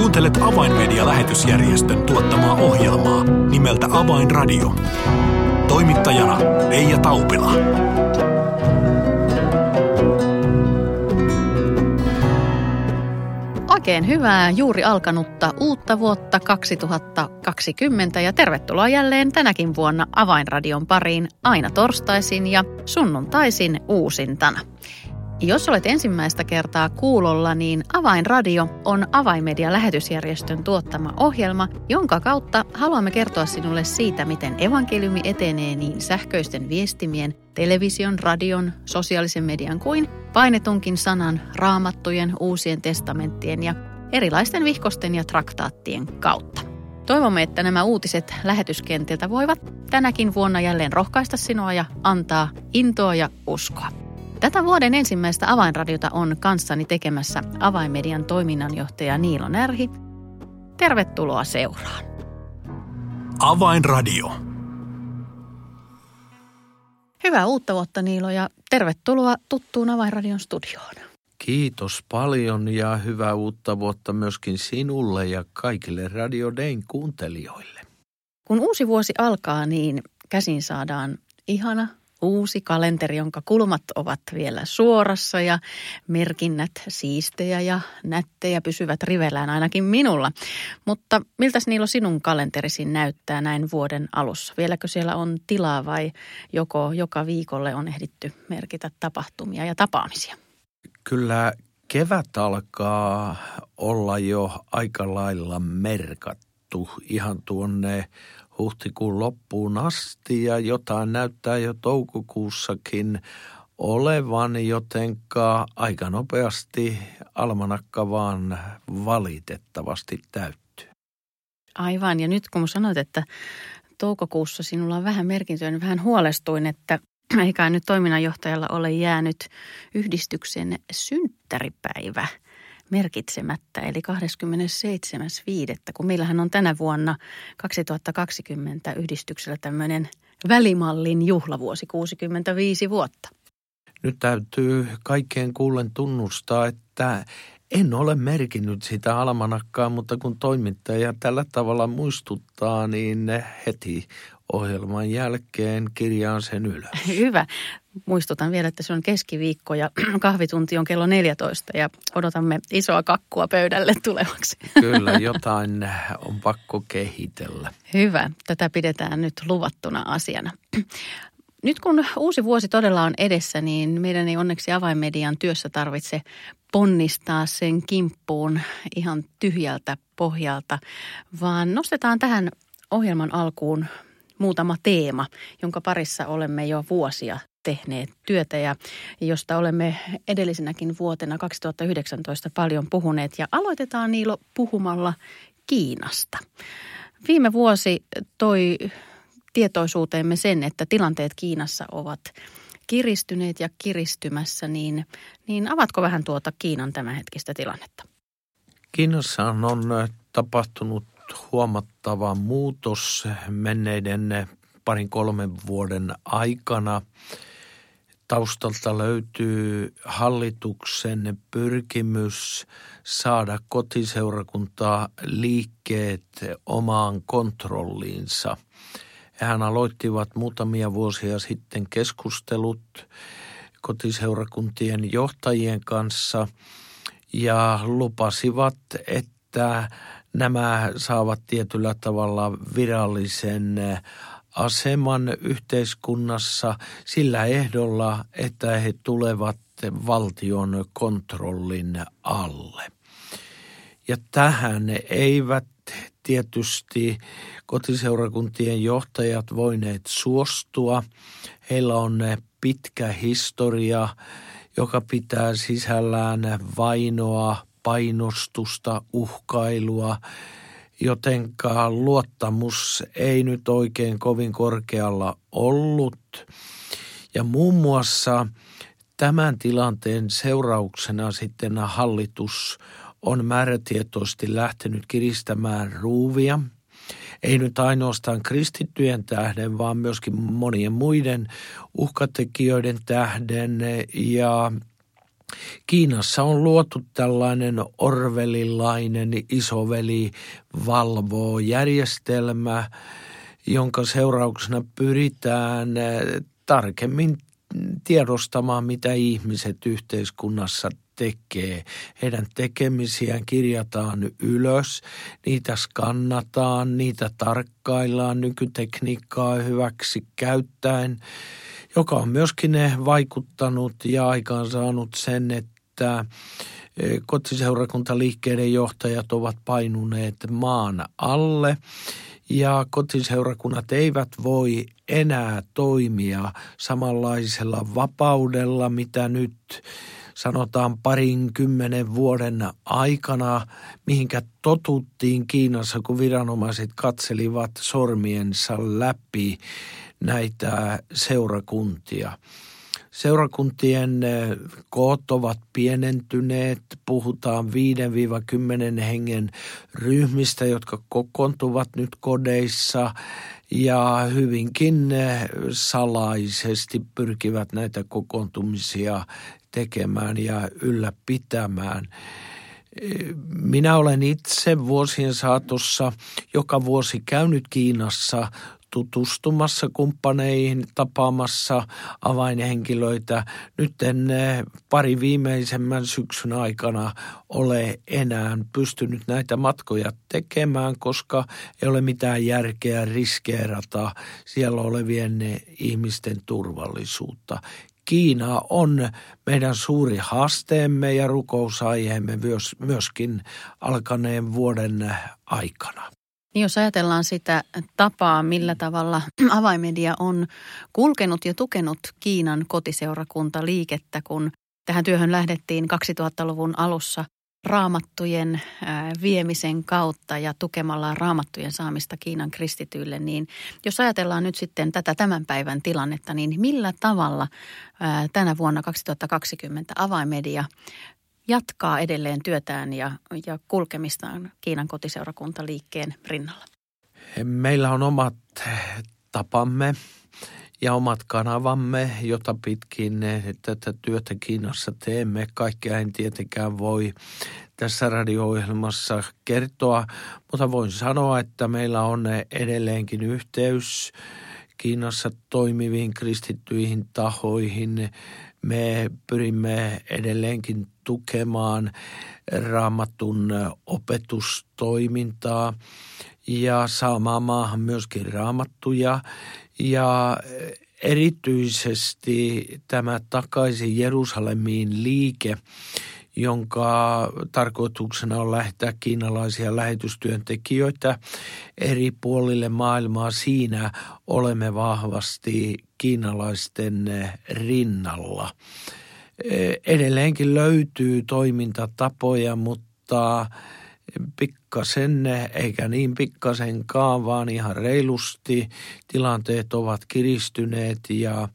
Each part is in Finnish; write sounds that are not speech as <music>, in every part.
Kuuntelet Avainmedia-lähetysjärjestön tuottamaa ohjelmaa nimeltä Avainradio. Toimittajana Leija Taupila. Oikein hyvää juuri alkanutta uutta vuotta 2020 ja tervetuloa jälleen tänäkin vuonna Avainradion pariin aina torstaisin ja sunnuntaisin uusintana. Jos olet ensimmäistä kertaa kuulolla, niin Avainradio on Avainmedia lähetysjärjestön tuottama ohjelma, jonka kautta haluamme kertoa sinulle siitä, miten evankeliumi etenee niin sähköisten viestimien, television, radion, sosiaalisen median kuin painetunkin sanan, raamattujen, uusien testamenttien ja erilaisten vihkosten ja traktaattien kautta. Toivomme, että nämä uutiset lähetyskentiltä voivat tänäkin vuonna jälleen rohkaista sinua ja antaa intoa ja uskoa. Tätä vuoden ensimmäistä avainradiota on kanssani tekemässä avainmedian toiminnanjohtaja Niilo Närhi. Tervetuloa seuraan. Avainradio. Hyvää uutta vuotta Niilo ja tervetuloa tuttuun Avainradion studioon. Kiitos paljon ja hyvää uutta vuotta myöskin sinulle ja kaikille Radio Dayn kuuntelijoille. Kun uusi vuosi alkaa, niin käsin saadaan ihana uusi kalenteri, jonka kulmat ovat vielä suorassa ja merkinnät siistejä ja nättejä pysyvät rivellään ainakin minulla. Mutta miltäs Niilo sinun kalenterisi näyttää näin vuoden alussa? Vieläkö siellä on tilaa vai joko joka viikolle on ehditty merkitä tapahtumia ja tapaamisia? Kyllä kevät alkaa olla jo aika lailla merkattu ihan tuonne huhtikuun loppuun asti ja jotain näyttää jo toukokuussakin olevan, jotenka aika nopeasti almanakka vaan valitettavasti täyttyy. Aivan, ja nyt kun sanoit, että toukokuussa sinulla on vähän merkintöjä, niin vähän huolestuin, että eikä nyt toiminnanjohtajalla ole jäänyt yhdistyksen synttäripäivä – merkitsemättä, eli 27.5., kun meillähän on tänä vuonna 2020 yhdistyksellä tämmöinen välimallin juhlavuosi, 65 vuotta. Nyt täytyy kaikkien kuullen tunnustaa, että en ole merkinnyt sitä almanakkaa, mutta kun toimittaja tällä tavalla muistuttaa, niin heti ohjelman jälkeen kirjaan sen ylös. <laughs> Hyvä. Muistutan vielä, että se on keskiviikko ja <clears throat> kahvitunti on kello 14 ja odotamme isoa kakkua pöydälle tulevaksi. <laughs> Kyllä, jotain on pakko kehitellä. Hyvä. Tätä pidetään nyt luvattuna asiana. <clears throat> Nyt kun uusi vuosi todella on edessä, niin meidän ei onneksi avainmedian työssä tarvitse ponnistaa sen kimppuun ihan tyhjältä pohjalta, vaan nostetaan tähän ohjelman alkuun muutama teema, jonka parissa olemme jo vuosia tehneet työtä ja josta olemme edellisenäkin vuotena 2019 paljon puhuneet. Ja aloitetaan Niilo puhumalla Kiinasta. Viime vuosi toi tietoisuuteemme sen, että tilanteet Kiinassa ovat kiristyneet ja kiristymässä, niin, niin avatko vähän tuota Kiinan tämänhetkistä tilannetta? Kiinassa on tapahtunut huomattava muutos menneiden parin kolmen vuoden aikana. Taustalta löytyy hallituksen pyrkimys saada kotiseurakuntaa liikkeet omaan kontrolliinsa. Hän aloittivat muutamia vuosia sitten keskustelut kotiseurakuntien johtajien kanssa ja lupasivat, että nämä saavat tietyllä tavalla virallisen aseman yhteiskunnassa sillä ehdolla, että he tulevat valtion kontrollin alle. Ja tähän eivät tietysti kotiseurakuntien johtajat voineet suostua. Heillä on pitkä historia, joka pitää sisällään vainoa, painostusta, uhkailua, jotenka luottamus ei nyt oikein kovin korkealla ollut. Ja muun muassa tämän tilanteen seurauksena sitten hallitus on määrätietoisesti lähtenyt kiristämään ruuvia. Ei nyt ainoastaan kristittyjen tähden, vaan myöskin monien muiden uhkatekijöiden tähden. Ja Kiinassa on luotu tällainen orvelilainen isoveli valvoo järjestelmä, jonka seurauksena pyritään eh, tarkemmin tiedostamaan, mitä ihmiset yhteiskunnassa tekee. Heidän tekemisiään kirjataan ylös, niitä skannataan, niitä tarkkaillaan nykytekniikkaa hyväksi käyttäen, joka on myöskin vaikuttanut ja aikaansaanut sen, että e, kotiseurakuntaliikkeiden johtajat ovat painuneet maan alle ja kotiseurakunnat eivät voi enää toimia samanlaisella vapaudella, mitä nyt sanotaan parin kymmenen vuoden aikana, mihinkä totuttiin Kiinassa, kun viranomaiset katselivat sormiensa läpi näitä seurakuntia. Seurakuntien eh, koot ovat pienentyneet, puhutaan 5-10 hengen ryhmistä, jotka kokoontuvat nyt kodeissa ja hyvinkin eh, salaisesti pyrkivät näitä kokoontumisia tekemään ja ylläpitämään. Minä olen itse vuosien saatossa joka vuosi käynyt Kiinassa tutustumassa kumppaneihin, tapaamassa avainhenkilöitä. Nyt en eh, pari viimeisemmän syksyn aikana ole enää pystynyt näitä matkoja tekemään, koska ei ole mitään järkeä riskeerata siellä olevien eh, ihmisten turvallisuutta. Kiina on meidän suuri haasteemme ja rukousaiheemme myös, myöskin alkaneen vuoden aikana. Niin jos ajatellaan sitä tapaa, millä tavalla <clears throat> avaimedia on kulkenut ja tukenut Kiinan kotiseurakuntaliikettä, kun tähän työhön lähdettiin 2000-luvun alussa raamattujen viemisen kautta ja tukemalla raamattujen saamista Kiinan kristityille, niin jos ajatellaan nyt sitten tätä tämän päivän tilannetta, niin millä tavalla tänä vuonna 2020 avaimedia jatkaa edelleen työtään ja, ja kulkemistaan Kiinan kotiseurakuntaliikkeen rinnalla? Meillä on omat tapamme ja omat kanavamme, jota pitkin tätä työtä Kiinassa teemme. Kaikkea en tietenkään voi tässä radio-ohjelmassa kertoa, mutta voin sanoa, että meillä on edelleenkin yhteys Kiinassa toimiviin kristittyihin tahoihin. Me pyrimme edelleenkin tukemaan raamatun opetustoimintaa ja saamaan maahan myöskin raamattuja ja erityisesti tämä takaisin Jerusalemiin liike, jonka tarkoituksena on lähettää kiinalaisia lähetystyöntekijöitä eri puolille maailmaa. Siinä olemme vahvasti kiinalaisten rinnalla. Edelleenkin löytyy toimintatapoja, mutta pikkasen, eikä niin pikkasenkaan, vaan ihan reilusti. Tilanteet ovat kiristyneet ja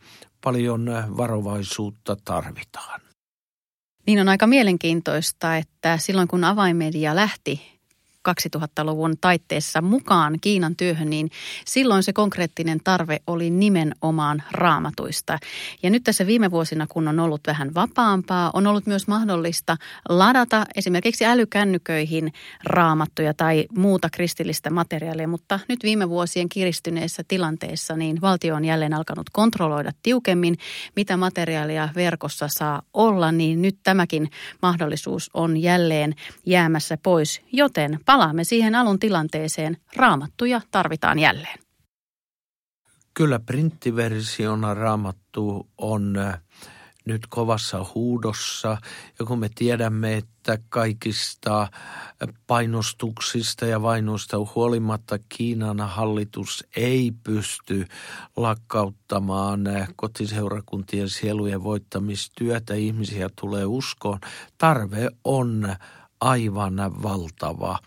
paljon varovaisuutta tarvitaan. Niin on aika mielenkiintoista, että silloin kun avaimedia lähti 2000-luvun taitteessa mukaan Kiinan työhön, niin silloin se konkreettinen tarve oli nimenomaan raamatuista. Ja nyt tässä viime vuosina, kun on ollut vähän vapaampaa, on ollut myös mahdollista ladata esimerkiksi älykännyköihin raamattuja tai muuta kristillistä materiaalia, mutta nyt viime vuosien kiristyneessä tilanteessa niin valtio on jälleen alkanut kontrolloida tiukemmin, mitä materiaalia verkossa saa olla, niin nyt tämäkin mahdollisuus on jälleen jäämässä pois, joten palaamme siihen alun tilanteeseen. Raamattuja tarvitaan jälleen. Kyllä printtiversiona raamattu on äh, nyt kovassa huudossa. Ja kun me tiedämme, että kaikista painostuksista ja vainoista huolimatta Kiinan hallitus ei pysty lakkauttamaan äh, kotiseurakuntien sielujen voittamistyötä, ihmisiä tulee uskoon. Tarve on aivan valtava.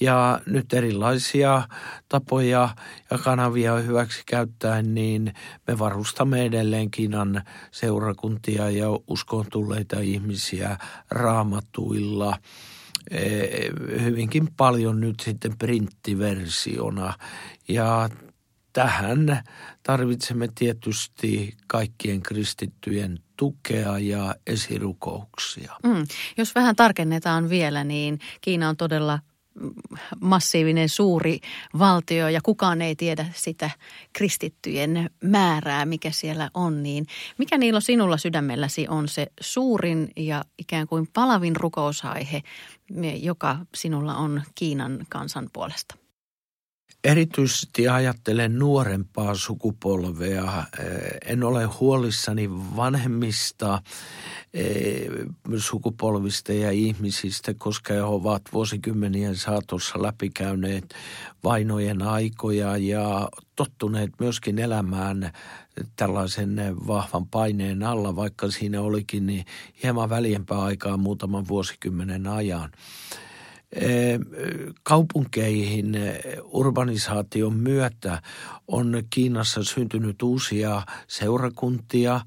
Ja nyt erilaisia tapoja ja kanavia hyväksi käyttäen, niin me varustamme edelleen Kiinan seurakuntia ja uskon tulleita ihmisiä raamatuilla e, hyvinkin paljon nyt sitten printtiversiona. Ja tähän tarvitsemme tietysti kaikkien kristittyjen tukea ja esirukouksia. Mm. Jos vähän tarkennetaan vielä, niin Kiina on todella massiivinen suuri valtio ja kukaan ei tiedä sitä kristittyjen määrää, mikä siellä on, niin mikä niillä sinulla sydämelläsi on se suurin ja ikään kuin palavin rukousaihe, joka sinulla on Kiinan kansan puolesta? Erityisesti ajattelen nuorempaa sukupolvea. En ole huolissani vanhemmista sukupolvista ja ihmisistä, koska he ovat vuosikymmenien saatossa läpikäyneet vainojen aikoja ja tottuneet myöskin elämään tällaisen vahvan paineen alla, vaikka siinä olikin niin hieman väljempää aikaa muutaman vuosikymmenen ajan kaupunkeihin urbanisaation myötä on Kiinassa syntynyt uusia seurakuntia,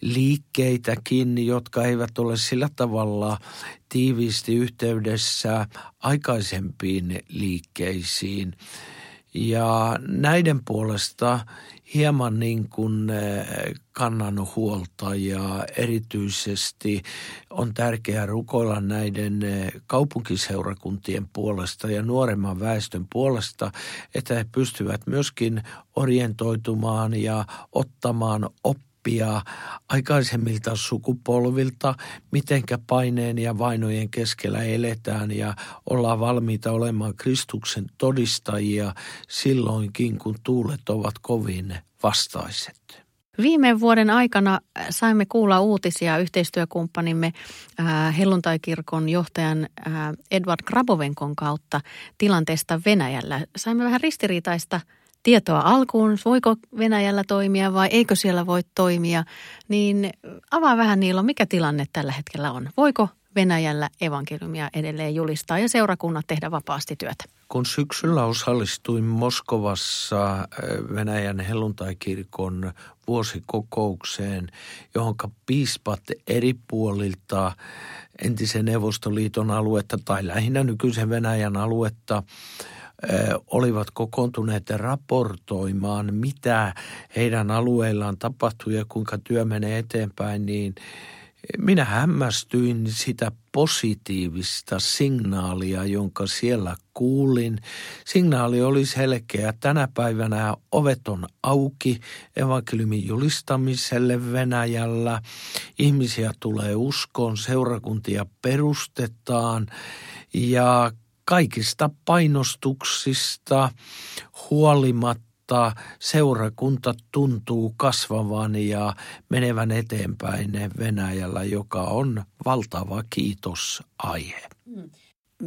liikkeitäkin, jotka eivät ole sillä tavalla tiiviisti yhteydessä aikaisempiin liikkeisiin. Ja näiden puolesta hieman niin kuin eh, kannan huolta ja erityisesti on tärkeää rukoilla näiden eh, kaupunkiseurakuntien puolesta ja nuoremman väestön puolesta, että he pystyvät myöskin orientoitumaan ja ottamaan oppia oppia aikaisemmilta sukupolvilta, mitenkä paineen ja vainojen keskellä eletään ja ollaan valmiita olemaan Kristuksen todistajia silloinkin, kun tuulet ovat kovin vastaiset. Viime vuoden aikana saimme kuulla uutisia yhteistyökumppanimme äh, helluntaikirkon johtajan äh, Edward Grabovenkon kautta tilanteesta Venäjällä. Saimme vähän ristiriitaista tietoa alkuun, voiko Venäjällä toimia vai eikö siellä voi toimia, niin avaa vähän Niilo, mikä tilanne tällä hetkellä on. Voiko Venäjällä evankeliumia edelleen julistaa ja seurakunnat tehdä vapaasti työtä? Kun syksyllä osallistuin Moskovassa äh, Venäjän helluntaikirkon vuosikokoukseen, johon piispat eri puolilta entisen Neuvostoliiton aluetta tai lähinnä nykyisen Venäjän aluetta – olivat kokoontuneet raportoimaan, mitä heidän alueillaan tapahtuu ja kuinka työ menee eteenpäin, niin minä hämmästyin sitä positiivista signaalia, jonka siellä kuulin. Signaali oli selkeä. Tänä päivänä ovet on auki evankeliumin julistamiselle Venäjällä. Ihmisiä tulee uskoon, seurakuntia perustetaan ja kaikista painostuksista huolimatta seurakunta tuntuu kasvavan ja menevän eteenpäin Venäjällä, joka on valtava kiitosaihe.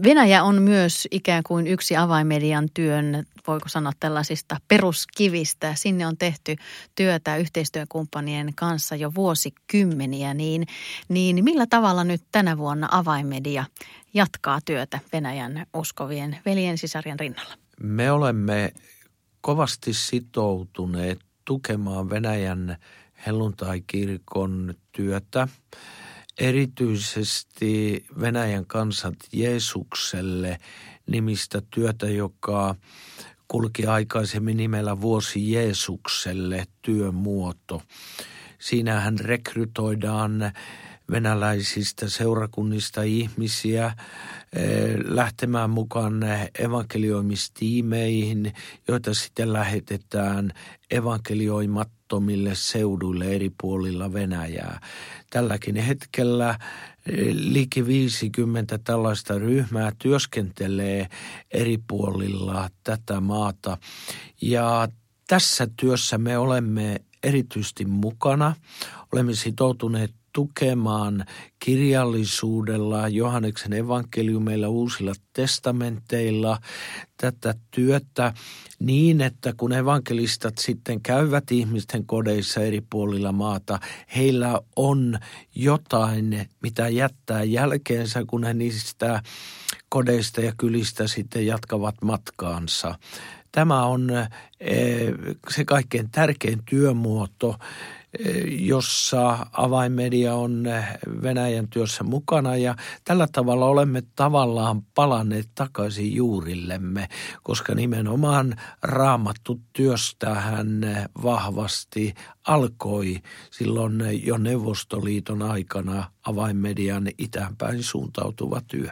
Venäjä on myös ikään kuin yksi avaimedian työn, voiko sanoa tällaisista peruskivistä. Sinne on tehty työtä yhteistyökumppanien kanssa jo vuosikymmeniä, niin, niin millä tavalla nyt tänä vuonna avaimedia jatkaa työtä Venäjän uskovien veljen sisarien rinnalla? Me olemme kovasti sitoutuneet tukemaan Venäjän helluntai-kirkon työtä, erityisesti Venäjän kansat Jeesukselle nimistä työtä, joka kulki aikaisemmin nimellä Vuosi Jeesukselle työmuoto. Siinähän rekrytoidaan venäläisistä seurakunnista ihmisiä eh, lähtemään mukaan evankelioimistiimeihin, joita sitten lähetetään evankelioimattomille seuduille eri puolilla Venäjää. Tälläkin hetkellä eh, liki 50 tällaista ryhmää työskentelee eri puolilla tätä maata. Ja tässä työssä me olemme erityisesti mukana. Olemme sitoutuneet tukemaan kirjallisuudella, Johanneksen evankeliumeilla, uusilla testamenteilla tätä työtä niin, että kun evankelistat sitten käyvät ihmisten kodeissa eri puolilla maata, heillä on jotain, mitä jättää jälkeensä, kun he niistä kodeista ja kylistä sitten jatkavat matkaansa. Tämä on eh, se kaikkein tärkein työmuoto, jossa avainmedia on Venäjän työssä mukana ja tällä tavalla olemme tavallaan palanneet takaisin juurillemme, koska nimenomaan raamattu työstähän vahvasti alkoi silloin jo Neuvostoliiton aikana avainmedian itäänpäin suuntautuva työ.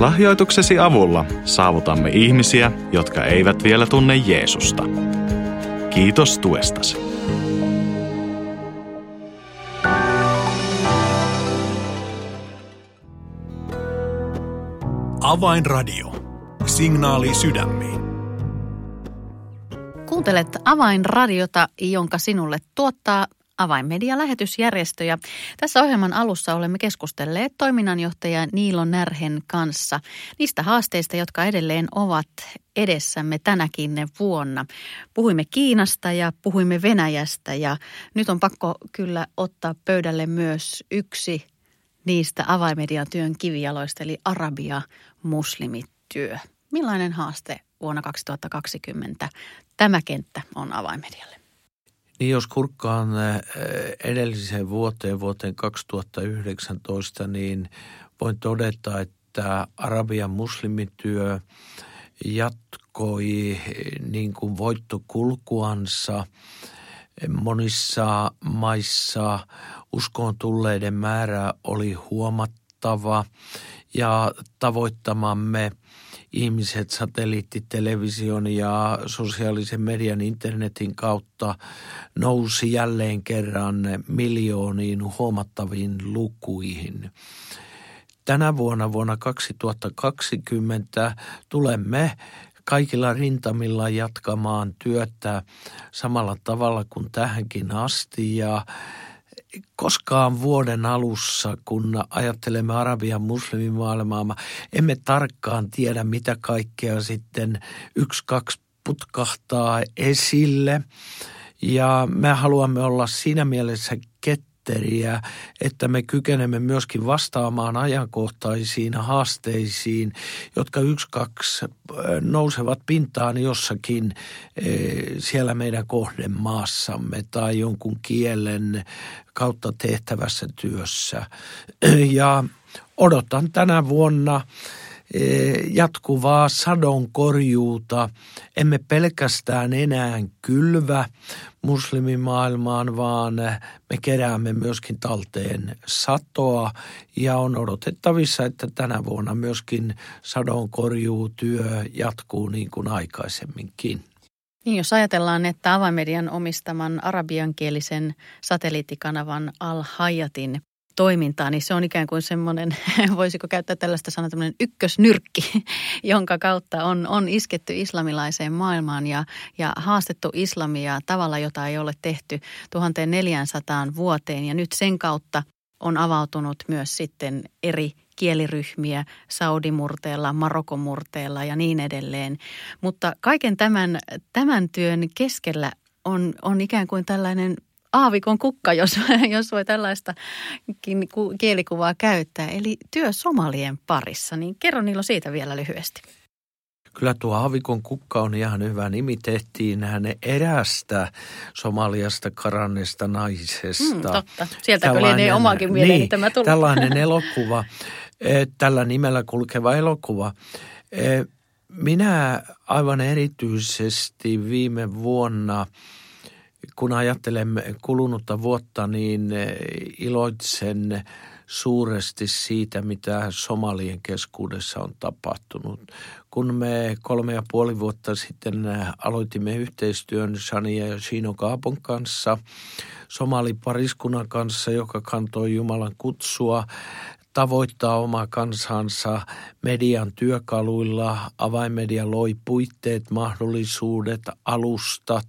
Lahjoituksesi avulla saavutamme ihmisiä, jotka eivät vielä tunne Jeesusta. Kiitos tuestasi. Avainradio. Signaali sydämiin. Kuuntelet Avainradiota, jonka sinulle tuottaa Avainmedia-lähetysjärjestö. Ja tässä ohjelman alussa olemme keskustelleet toiminnanjohtaja Niilo Närhen kanssa niistä haasteista, jotka edelleen ovat edessämme tänäkin vuonna. Puhuimme Kiinasta ja puhuimme Venäjästä ja nyt on pakko kyllä ottaa pöydälle myös yksi niistä avaimedian työn kivijaloista, eli Arabia muslimityö. Millainen haaste vuonna 2020 tämä kenttä on avaimedialle? Niin jos kurkkaan edelliseen vuoteen, vuoteen 2019, niin voin todeta, että Arabian muslimityö jatkoi niin kuin voittokulkuansa. Monissa maissa uskoon tulleiden määrä oli huomattava ja tavoittamamme – ihmiset satelliittitelevision ja sosiaalisen median internetin kautta nousi jälleen kerran miljooniin huomattaviin lukuihin. Tänä vuonna, vuonna 2020, tulemme kaikilla rintamilla jatkamaan työtä samalla tavalla kuin tähänkin asti ja koskaan vuoden alussa, kun ajattelemme Arabian muslimimaailmaa, emme tarkkaan tiedä, mitä kaikkea sitten yksi, kaksi putkahtaa esille. Ja me haluamme olla siinä mielessä kettä Twitteriä, että me kykenemme myöskin vastaamaan ajankohtaisiin haasteisiin, jotka yksi, kaksi nousevat pintaan jossakin siellä meidän kohdemaassamme tai jonkun kielen kautta tehtävässä työssä. <clears throat> Ja odotan tänä vuonna – jatkuvaa sadon korjuuta. Emme pelkästään enää kylvä muslimimaailmaan, vaan me keräämme myöskin talteen satoa ja on odotettavissa, että tänä vuonna myöskin sadon korjuutyö jatkuu niin kuin aikaisemminkin. Niin, jos ajatellaan, että avaimedian omistaman arabiankielisen satelliittikanavan Al-Hayatin toimintaa, niin se on ikään kuin semmoinen, <laughs> voisiko käyttää tällaista sanaa, tämmöinen ykkösnyrkki, <laughs> jonka kautta on, on isketty islamilaiseen maailmaan ja, ja haastettu islamia tavalla, jota ei ole tehty 1400 vuoteen. Ja nyt sen kautta on avautunut myös sitten eri kieliryhmiä Saudimurteella, Marokomurteella ja niin edelleen. Mutta kaiken tämän, tämän työn keskellä on, on ikään kuin tällainen aavikon kukka, jos, <laughs> jos voi tällaista kielikuvaa käyttää. Eli työ somalien parissa, niin kerro Niilo siitä vielä lyhyesti. Kyllä tuo aavikon kukka on ihan hyvä nimi. Tehtiin hänen erästä Somaliasta karanneesta naisesta. Mm, totta. Sieltä lienee omakin mieleen niin, tämä tullut. Tällainen <laughs> elokuva, e, tällä nimellä kulkeva elokuva. E, minä aivan erityisesti viime vuonna – kun ajattelemme kulunutta vuotta, niin eh, iloitsen suuresti siitä, mitä somalien keskuudessa on tapahtunut. Kun me kolme ja puoli vuotta sitten eh, aloitimme yhteistyön Shania ja Shino Kaapon kanssa, somalipariskunnan kanssa, joka kantoi Jumalan kutsua tavoittaa omaa kansansa median työkaluilla. Avainmedia loi puitteet, mahdollisuudet, alustat,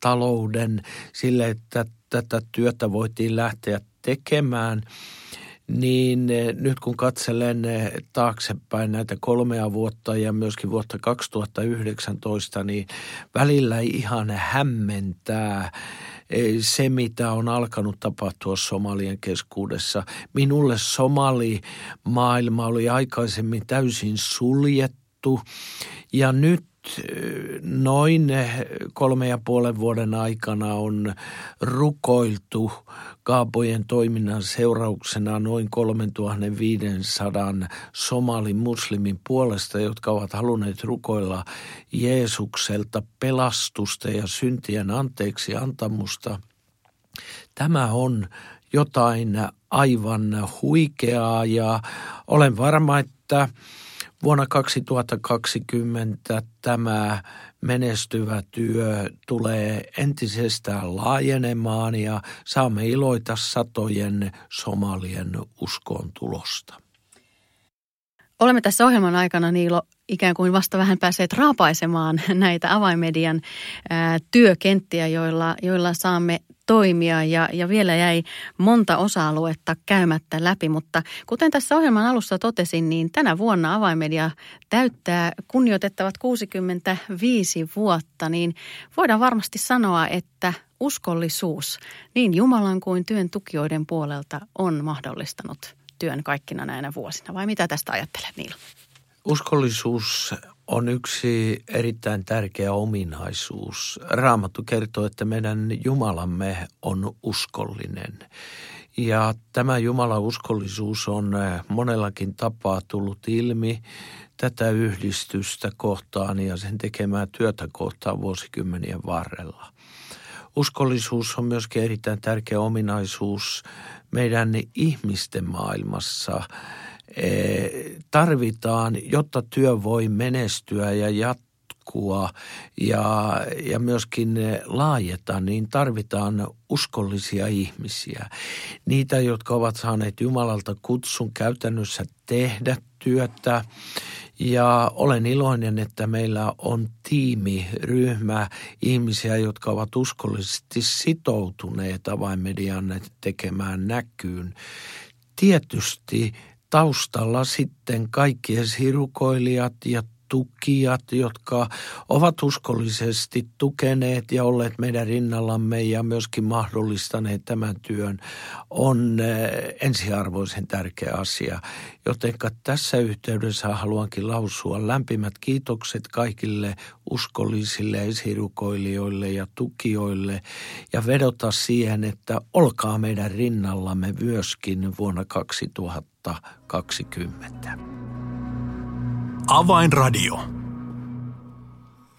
talouden sille, että tätä työtä voitiin lähteä tekemään – niin eh, nyt kun katselen eh, taaksepäin näitä kolmea vuotta ja myöskin vuotta 2019, niin välillä ihan hämmentää eh, se, mitä on alkanut tapahtua Somalien keskuudessa. Minulle somali maailma oli aikaisemmin täysin suljettu ja nyt noin kolme ja puolen vuoden aikana on rukoiltu kaapojen toiminnan seurauksena noin 3500 somalin muslimin puolesta, jotka ovat halunneet rukoilla Jeesukselta pelastusta ja syntien anteeksi antamusta. Tämä on jotain aivan huikeaa ja olen varma, että Vuonna 2020 tämä menestyvä työ tulee entisestään laajenemaan ja saamme iloita satojen somalien uskon tulosta. Olemme tässä ohjelman aikana, Niilo, ikään kuin vasta vähän päässeet raapaisemaan näitä avaimedian työkenttiä, joilla, joilla saamme toimia ja, ja vielä jäi monta osa-aluetta käymättä läpi, mutta kuten tässä ohjelman alussa totesin, niin tänä vuonna avaimedia täyttää kunnioitettavat 65 vuotta, niin voidaan varmasti sanoa, että uskollisuus niin Jumalan kuin työn tukijoiden puolelta on mahdollistanut työn kaikkina näinä vuosina. Vai mitä tästä ajattelet Niilo? Uskollisuus on yksi erittäin tärkeä ominaisuus. Raamattu kertoo, että meidän Jumalamme on uskollinen. Ja tämä Jumalan uskollisuus on monellakin tapaa tullut ilmi tätä yhdistystä kohtaan ja sen tekemää työtä kohtaan vuosikymmenien varrella. Uskollisuus on myöskin erittäin tärkeä ominaisuus meidän ihmisten maailmassa – Eh, tarvitaan, jotta työ voi menestyä ja jatkua ja, ja myöskin laajeta, niin tarvitaan uskollisia ihmisiä. Niitä, jotka ovat saaneet Jumalalta kutsun käytännössä tehdä työtä. Ja olen iloinen, että meillä on tiimi, ryhmä ihmisiä, jotka ovat uskollisesti sitoutuneet avainmedian tekemään näkyyn. Tietysti taustalla sitten kaikki esirukoilijat ja tukijat, jotka ovat uskollisesti tukeneet ja olleet meidän rinnallamme ja myöskin mahdollistaneet tämän työn, on eh, ensiarvoisen tärkeä asia. Jotenka tässä yhteydessä haluankin lausua lämpimät kiitokset kaikille uskollisille esirukoilijoille ja tukijoille ja vedota siihen, että olkaa meidän rinnallamme myöskin vuonna 2020. Avainradio.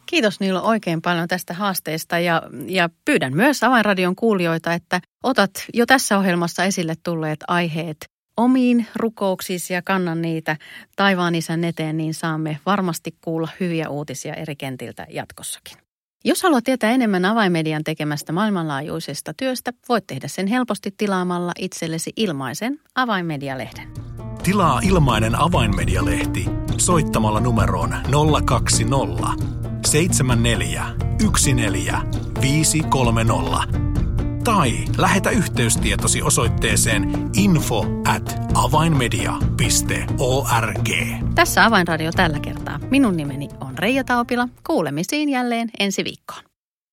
Kiitos Niilo oikein paljon tästä haasteesta ja, ja pyydän myös Avainradion kuulijoita, että otat jo tässä ohjelmassa esille tulleet aiheet omiin rukouksiisi ja kannan niitä taivaan isän eteen, niin saamme varmasti kuulla hyviä uutisia eri kentiltä jatkossakin. Jos haluat tietää enemmän avaimedian tekemästä maailmanlaajuisesta työstä, voit tehdä sen helposti tilaamalla itsellesi ilmaisen avainmedialehden. Tilaa ilmainen avainmedialehti soittamalla numeroon 020 74 14 530 tai lähetä yhteystietosi osoitteeseen info at avainmedia.org. Tässä Avainradio tällä kertaa. Minun nimeni on Reija Taupila. Kuulemisiin jälleen ensi viikkoon.